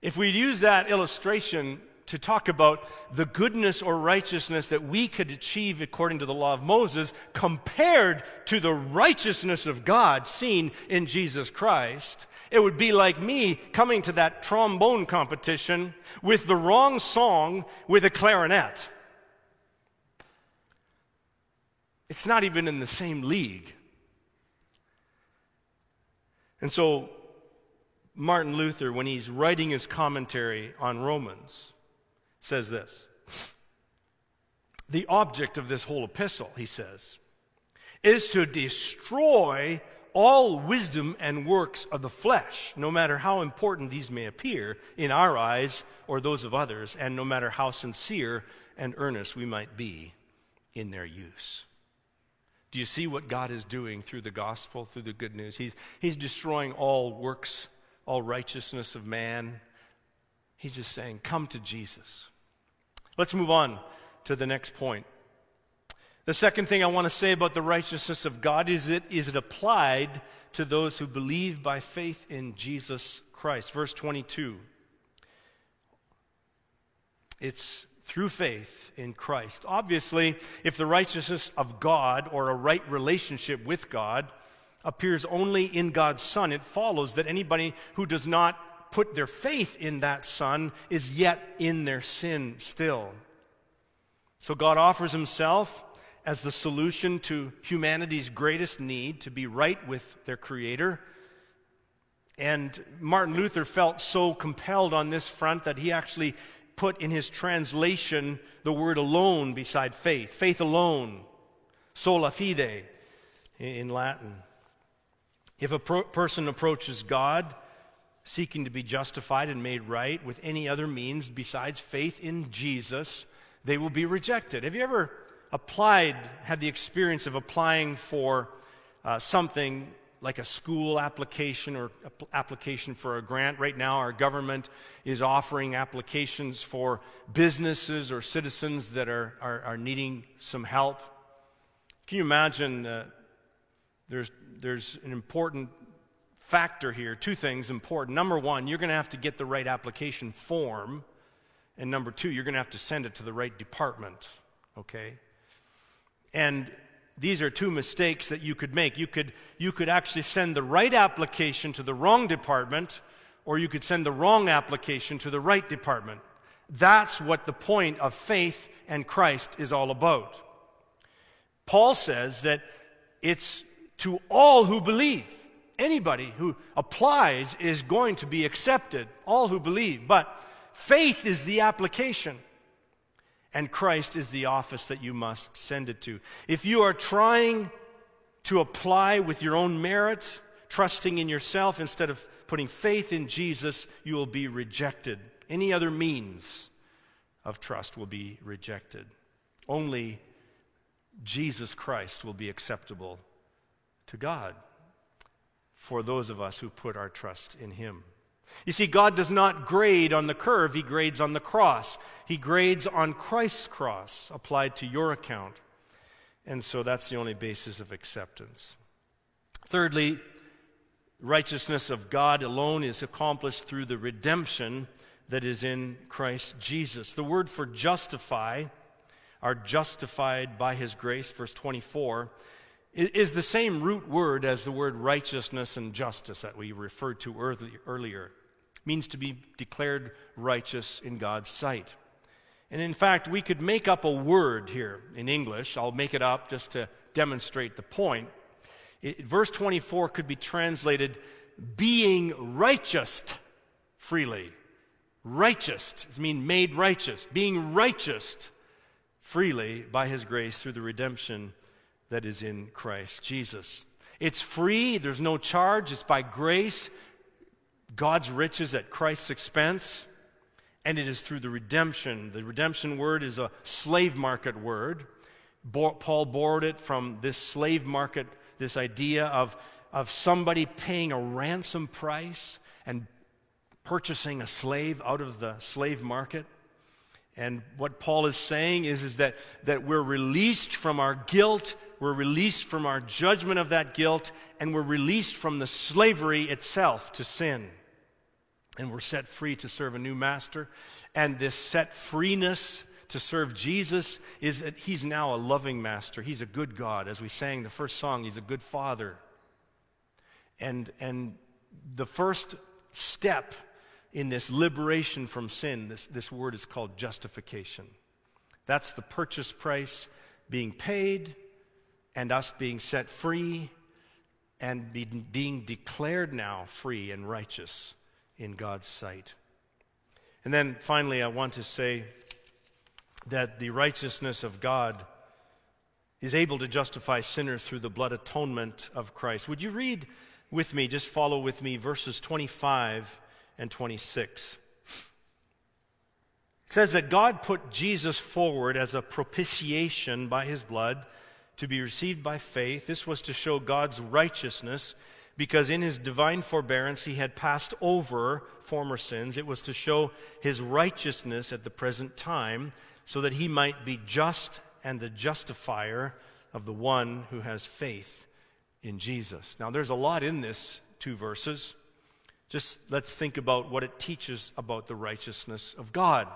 If we use that illustration to talk about the goodness or righteousness that we could achieve according to the law of Moses compared to the righteousness of God seen in Jesus Christ, it would be like me coming to that trombone competition with the wrong song with a clarinet. It's not even in the same league. And so, Martin Luther, when he's writing his commentary on Romans, says this The object of this whole epistle, he says, is to destroy all wisdom and works of the flesh, no matter how important these may appear in our eyes or those of others, and no matter how sincere and earnest we might be in their use. Do you see what God is doing through the gospel, through the good news? He's, he's destroying all works, all righteousness of man. He's just saying, Come to Jesus. Let's move on to the next point. The second thing I want to say about the righteousness of God is it is it applied to those who believe by faith in Jesus Christ. Verse 22. It's through faith in Christ. Obviously, if the righteousness of God or a right relationship with God appears only in God's Son, it follows that anybody who does not put their faith in that Son is yet in their sin still. So God offers Himself as the solution to humanity's greatest need to be right with their Creator. And Martin Luther felt so compelled on this front that he actually put in his translation the word alone beside faith. Faith alone, sola fide in Latin. If a pro- person approaches God seeking to be justified and made right with any other means besides faith in Jesus, they will be rejected. Have you ever applied, had the experience of applying for uh, something like a school application or application for a grant. Right now, our government is offering applications for businesses or citizens that are, are, are needing some help. Can you imagine uh, there's, there's an important factor here. Two things important. Number one, you're going to have to get the right application form. And number two, you're going to have to send it to the right department. Okay? And these are two mistakes that you could make. You could, you could actually send the right application to the wrong department, or you could send the wrong application to the right department. That's what the point of faith and Christ is all about. Paul says that it's to all who believe. Anybody who applies is going to be accepted, all who believe. But faith is the application and Christ is the office that you must send it to. If you are trying to apply with your own merit, trusting in yourself instead of putting faith in Jesus, you will be rejected. Any other means of trust will be rejected. Only Jesus Christ will be acceptable to God for those of us who put our trust in Him. You see, God does not grade on the curve, He grades on the cross. He grades on Christ's cross applied to your account. And so that's the only basis of acceptance. Thirdly, righteousness of God alone is accomplished through the redemption that is in Christ Jesus. The word for justify, are justified by his grace, verse 24, is the same root word as the word righteousness and justice that we referred to earlier means to be declared righteous in God's sight. And in fact, we could make up a word here in English. I'll make it up just to demonstrate the point. It, verse 24 could be translated being righteous freely. Righteous means made righteous. Being righteous freely by his grace through the redemption that is in Christ Jesus. It's free, there's no charge, it's by grace God's riches at Christ's expense, and it is through the redemption. The redemption word is a slave market word. Paul borrowed it from this slave market, this idea of, of somebody paying a ransom price and purchasing a slave out of the slave market. And what Paul is saying is, is that, that we're released from our guilt, we're released from our judgment of that guilt, and we're released from the slavery itself to sin and we're set free to serve a new master. And this set freeness to serve Jesus is that he's now a loving master. He's a good God. As we sang the first song, he's a good father. And, and the first step in this liberation from sin, this, this word is called justification. That's the purchase price being paid and us being set free and be, being declared now free and righteous in God's sight. And then finally, I want to say that the righteousness of God is able to justify sinners through the blood atonement of Christ. Would you read with me, just follow with me, verses 25 and 26? It says that God put Jesus forward as a propitiation by his blood to be received by faith. This was to show God's righteousness because in his divine forbearance he had passed over former sins. It was to show his righteousness at the present time, so that he might be just and the justifier of the one who has faith in Jesus. Now, there's a lot in this two verses. Just let's think about what it teaches about the righteousness of God.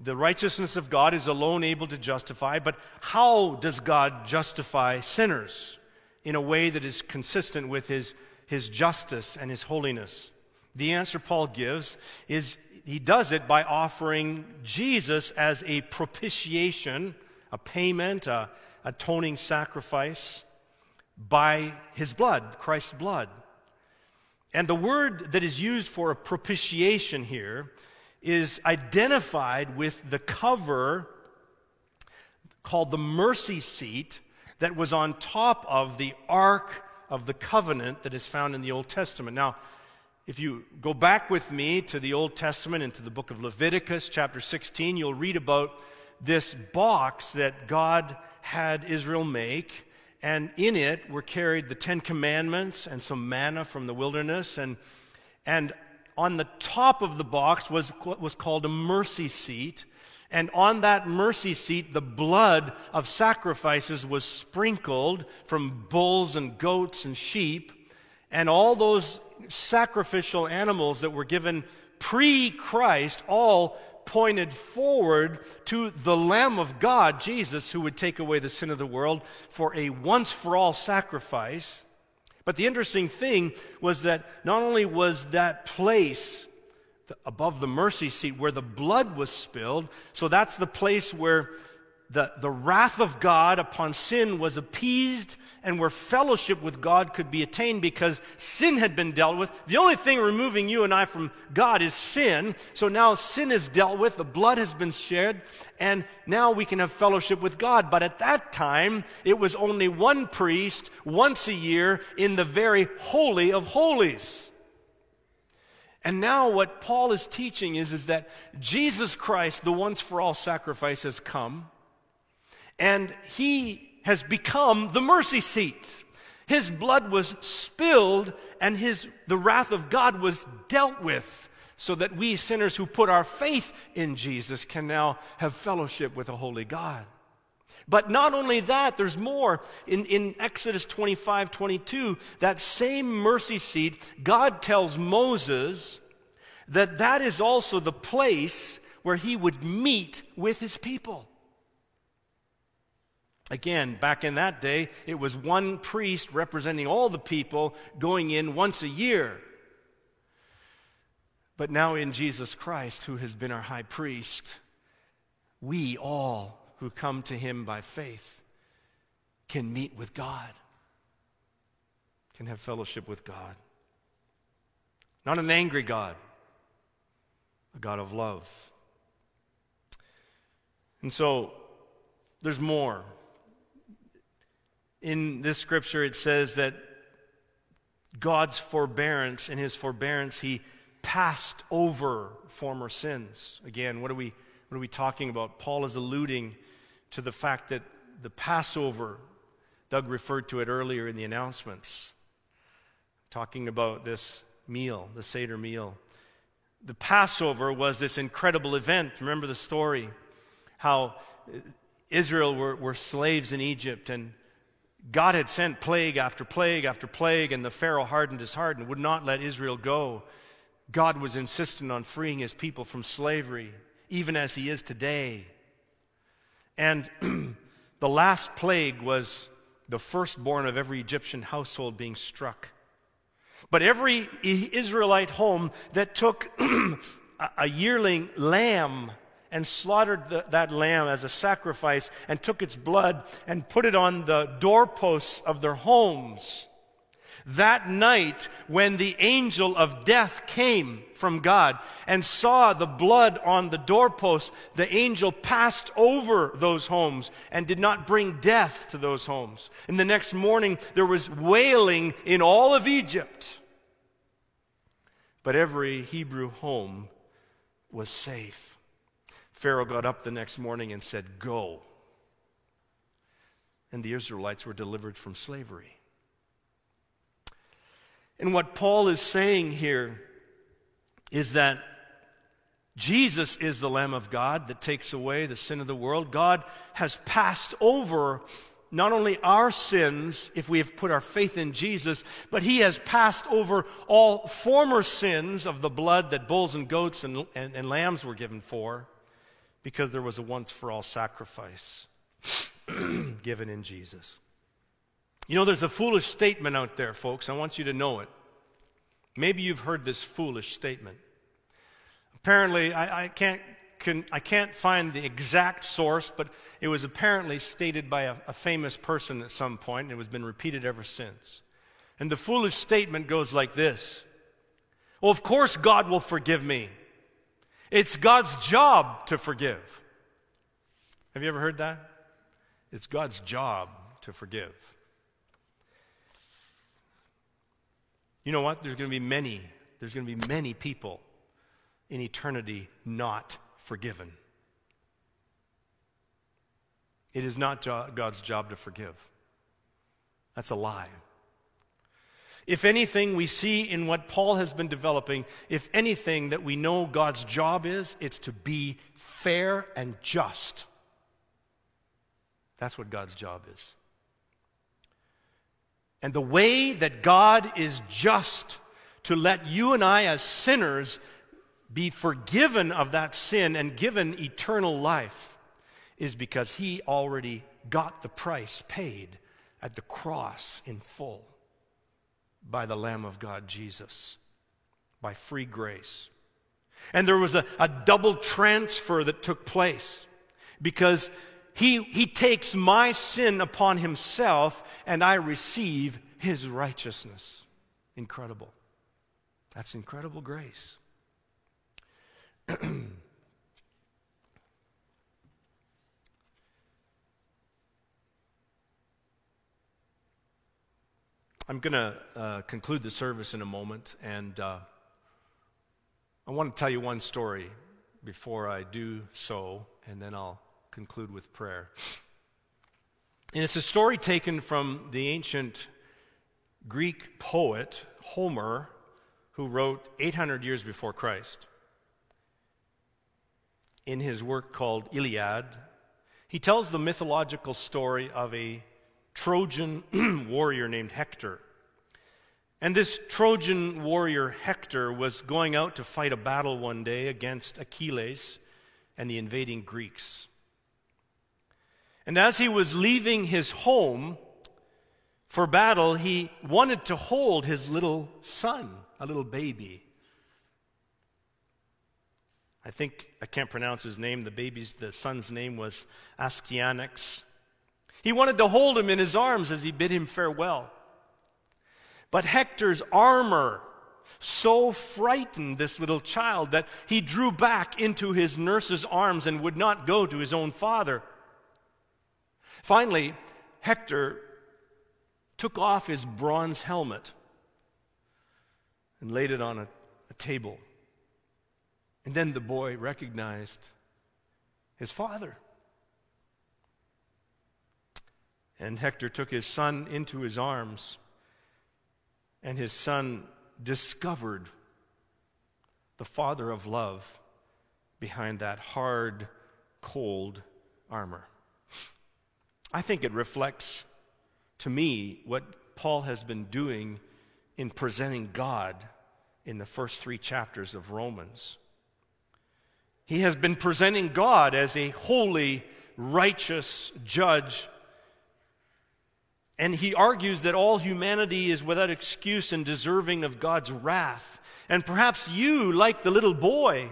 The righteousness of God is alone able to justify, but how does God justify sinners? In a way that is consistent with his, his justice and his holiness? The answer Paul gives is he does it by offering Jesus as a propitiation, a payment, a atoning sacrifice by his blood, Christ's blood. And the word that is used for a propitiation here is identified with the cover called the mercy seat that was on top of the Ark of the Covenant that is found in the Old Testament. Now, if you go back with me to the Old Testament and to the book of Leviticus, chapter 16, you'll read about this box that God had Israel make. And in it were carried the Ten Commandments and some manna from the wilderness. And, and on the top of the box was what was called a mercy seat. And on that mercy seat, the blood of sacrifices was sprinkled from bulls and goats and sheep. And all those sacrificial animals that were given pre Christ all pointed forward to the Lamb of God, Jesus, who would take away the sin of the world for a once for all sacrifice. But the interesting thing was that not only was that place above the mercy seat where the blood was spilled, so that's the place where the, the wrath of God upon sin was appeased and where fellowship with God could be attained because sin had been dealt with. The only thing removing you and I from God is sin. So now sin is dealt with, the blood has been shed, and now we can have fellowship with God. But at that time, it was only one priest once a year in the very holy of holies. And now what Paul is teaching is, is that Jesus Christ, the once for all sacrifice, has come and he has become the mercy seat. His blood was spilled and his, the wrath of God was dealt with so that we sinners who put our faith in Jesus can now have fellowship with a holy God. But not only that, there's more. In, in Exodus 25 22, that same mercy seat, God tells Moses that that is also the place where he would meet with his people. Again, back in that day, it was one priest representing all the people going in once a year. But now in Jesus Christ, who has been our high priest, we all who come to him by faith can meet with God, can have fellowship with God. Not an angry God, a God of love. And so, there's more in this scripture, it says that God's forbearance, in his forbearance, he passed over former sins. Again, what are we, what are we talking about? Paul is alluding to the fact that the Passover, Doug referred to it earlier in the announcements, talking about this meal, the Seder meal. The Passover was this incredible event. Remember the story how Israel were, were slaves in Egypt and God had sent plague after plague after plague, and the Pharaoh hardened his heart and would not let Israel go. God was insistent on freeing his people from slavery, even as he is today. And the last plague was the firstborn of every Egyptian household being struck. But every Israelite home that took a yearling lamb and slaughtered the, that lamb as a sacrifice and took its blood and put it on the doorposts of their homes. That night, when the angel of death came from God and saw the blood on the doorpost, the angel passed over those homes and did not bring death to those homes. And the next morning, there was wailing in all of Egypt. But every Hebrew home was safe. Pharaoh got up the next morning and said, Go. And the Israelites were delivered from slavery. And what Paul is saying here is that Jesus is the Lamb of God that takes away the sin of the world. God has passed over not only our sins, if we have put our faith in Jesus, but He has passed over all former sins of the blood that bulls and goats and, and, and lambs were given for because there was a once for all sacrifice given in Jesus. You know, there's a foolish statement out there, folks. I want you to know it. Maybe you've heard this foolish statement. Apparently, I, I can't, can, I can't find the exact source, but it was apparently stated by a, a famous person at some point, and it has been repeated ever since. And the foolish statement goes like this Well, of course, God will forgive me. It's God's job to forgive. Have you ever heard that? It's God's job to forgive. You know what? There's going to be many, there's going to be many people in eternity not forgiven. It is not God's job to forgive. That's a lie. If anything we see in what Paul has been developing, if anything that we know God's job is, it's to be fair and just. That's what God's job is. And the way that God is just to let you and I, as sinners, be forgiven of that sin and given eternal life is because He already got the price paid at the cross in full by the Lamb of God, Jesus, by free grace. And there was a, a double transfer that took place because he, he takes my sin upon himself and I receive his righteousness. Incredible. That's incredible grace. I'm going to uh, conclude the service in a moment, and uh, I want to tell you one story before I do so, and then I'll conclude with prayer. And it's a story taken from the ancient Greek poet Homer, who wrote 800 years before Christ. In his work called Iliad, he tells the mythological story of a Trojan warrior named Hector. And this Trojan warrior Hector was going out to fight a battle one day against Achilles and the invading Greeks. And as he was leaving his home for battle, he wanted to hold his little son, a little baby. I think I can't pronounce his name. The baby's, the son's name was Astyanax. He wanted to hold him in his arms as he bid him farewell. But Hector's armor so frightened this little child that he drew back into his nurse's arms and would not go to his own father. Finally, Hector took off his bronze helmet and laid it on a, a table. And then the boy recognized his father. And Hector took his son into his arms, and his son discovered the father of love behind that hard, cold armor. I think it reflects to me what Paul has been doing in presenting God in the first three chapters of Romans. He has been presenting God as a holy, righteous judge. And he argues that all humanity is without excuse and deserving of God's wrath. And perhaps you, like the little boy,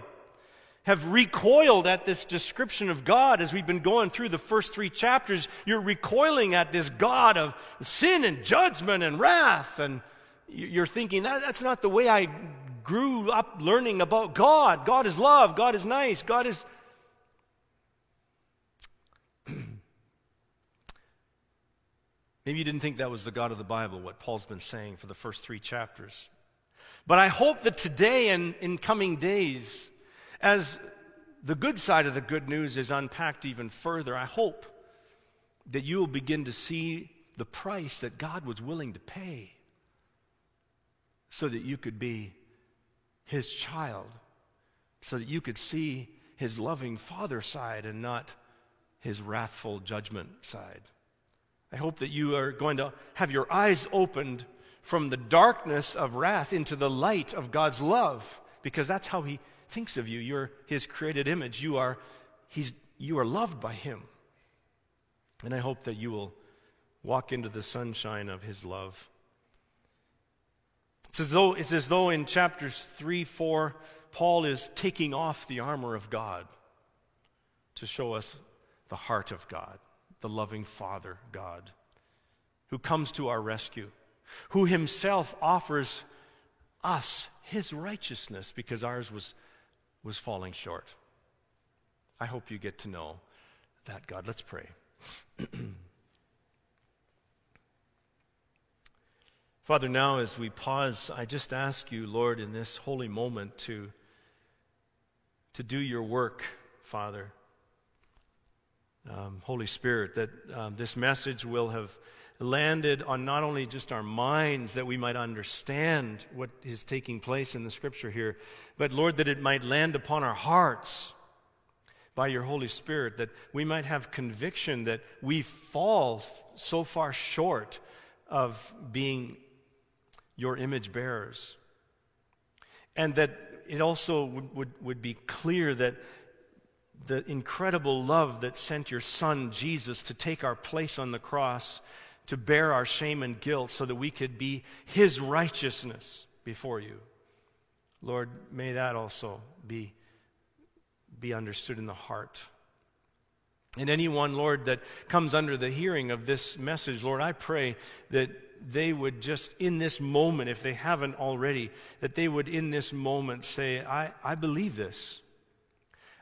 have recoiled at this description of God as we've been going through the first three chapters. You're recoiling at this God of sin and judgment and wrath. And you're thinking, that, that's not the way I grew up learning about God. God is love. God is nice. God is. Maybe you didn't think that was the God of the Bible, what Paul's been saying for the first three chapters. But I hope that today and in coming days, as the good side of the good news is unpacked even further, I hope that you will begin to see the price that God was willing to pay so that you could be his child, so that you could see his loving father side and not his wrathful judgment side. I hope that you are going to have your eyes opened from the darkness of wrath into the light of God's love, because that's how he thinks of you. You're his created image. You are, he's, you are loved by him. And I hope that you will walk into the sunshine of his love. It's as though, it's as though in chapters 3, 4, Paul is taking off the armor of God to show us the heart of God, the loving Father God, who comes to our rescue, who himself offers us his righteousness because ours was was falling short. I hope you get to know that God. Let's pray. Father, now as we pause, I just ask you, Lord, in this holy moment to, to do your work, Father. Um, Holy Spirit, that um, this message will have landed on not only just our minds that we might understand what is taking place in the scripture here, but Lord, that it might land upon our hearts by your Holy Spirit, that we might have conviction that we fall so far short of being your image bearers. And that it also would, would, would be clear that the incredible love that sent your son Jesus to take our place on the cross, to bear our shame and guilt so that we could be his righteousness before you. Lord, may that also be, be understood in the heart. And anyone, Lord, that comes under the hearing of this message, Lord, I pray that they would just in this moment, if they haven't already, that they would in this moment say, I, I believe this.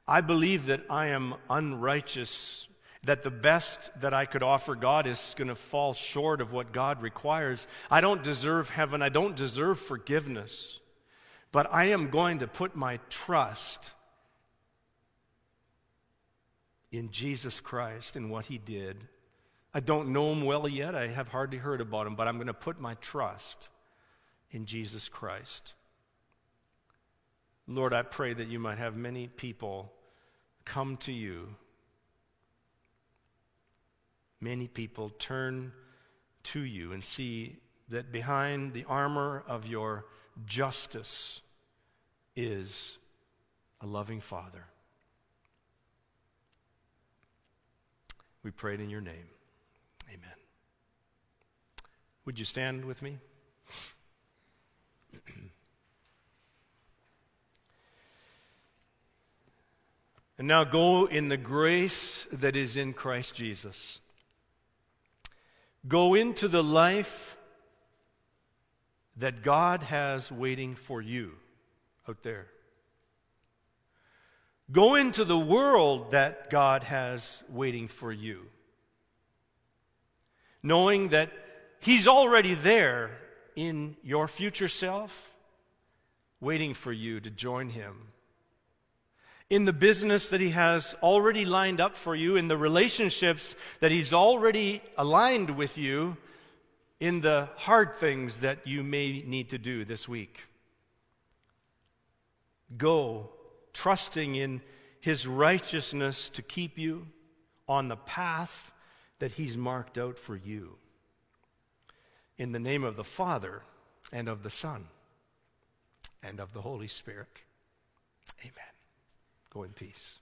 I believe that I am unrighteous, that the best that I could offer God is going to fall short of what God requires. I don't deserve heaven, I don't deserve forgiveness, but I am going to put my trust in Jesus Christ and what He did. I don't know Him well yet, I have hardly heard about Him, but I'm going to put my trust in Jesus Christ. Lord, I pray that you might have many people come to you. Many people turn to you and see that behind the armor of your justice is a loving Father. We prayed in your name. Amen. Would you stand with me? And now go in the grace that is in Christ Jesus. Go into the life that God has waiting for you out there. Go into the world that God has waiting for you, knowing that He's already there in your future self, waiting for you to join Him in the business that He has already lined up for you, in the relationships that He's already aligned with you, in the hard things that you may need to do this week. Go trusting in His righteousness to keep you on the path that He's marked out for you. In the name of the Father, and of the Son, and of the Holy Spirit. Amen. Go in peace.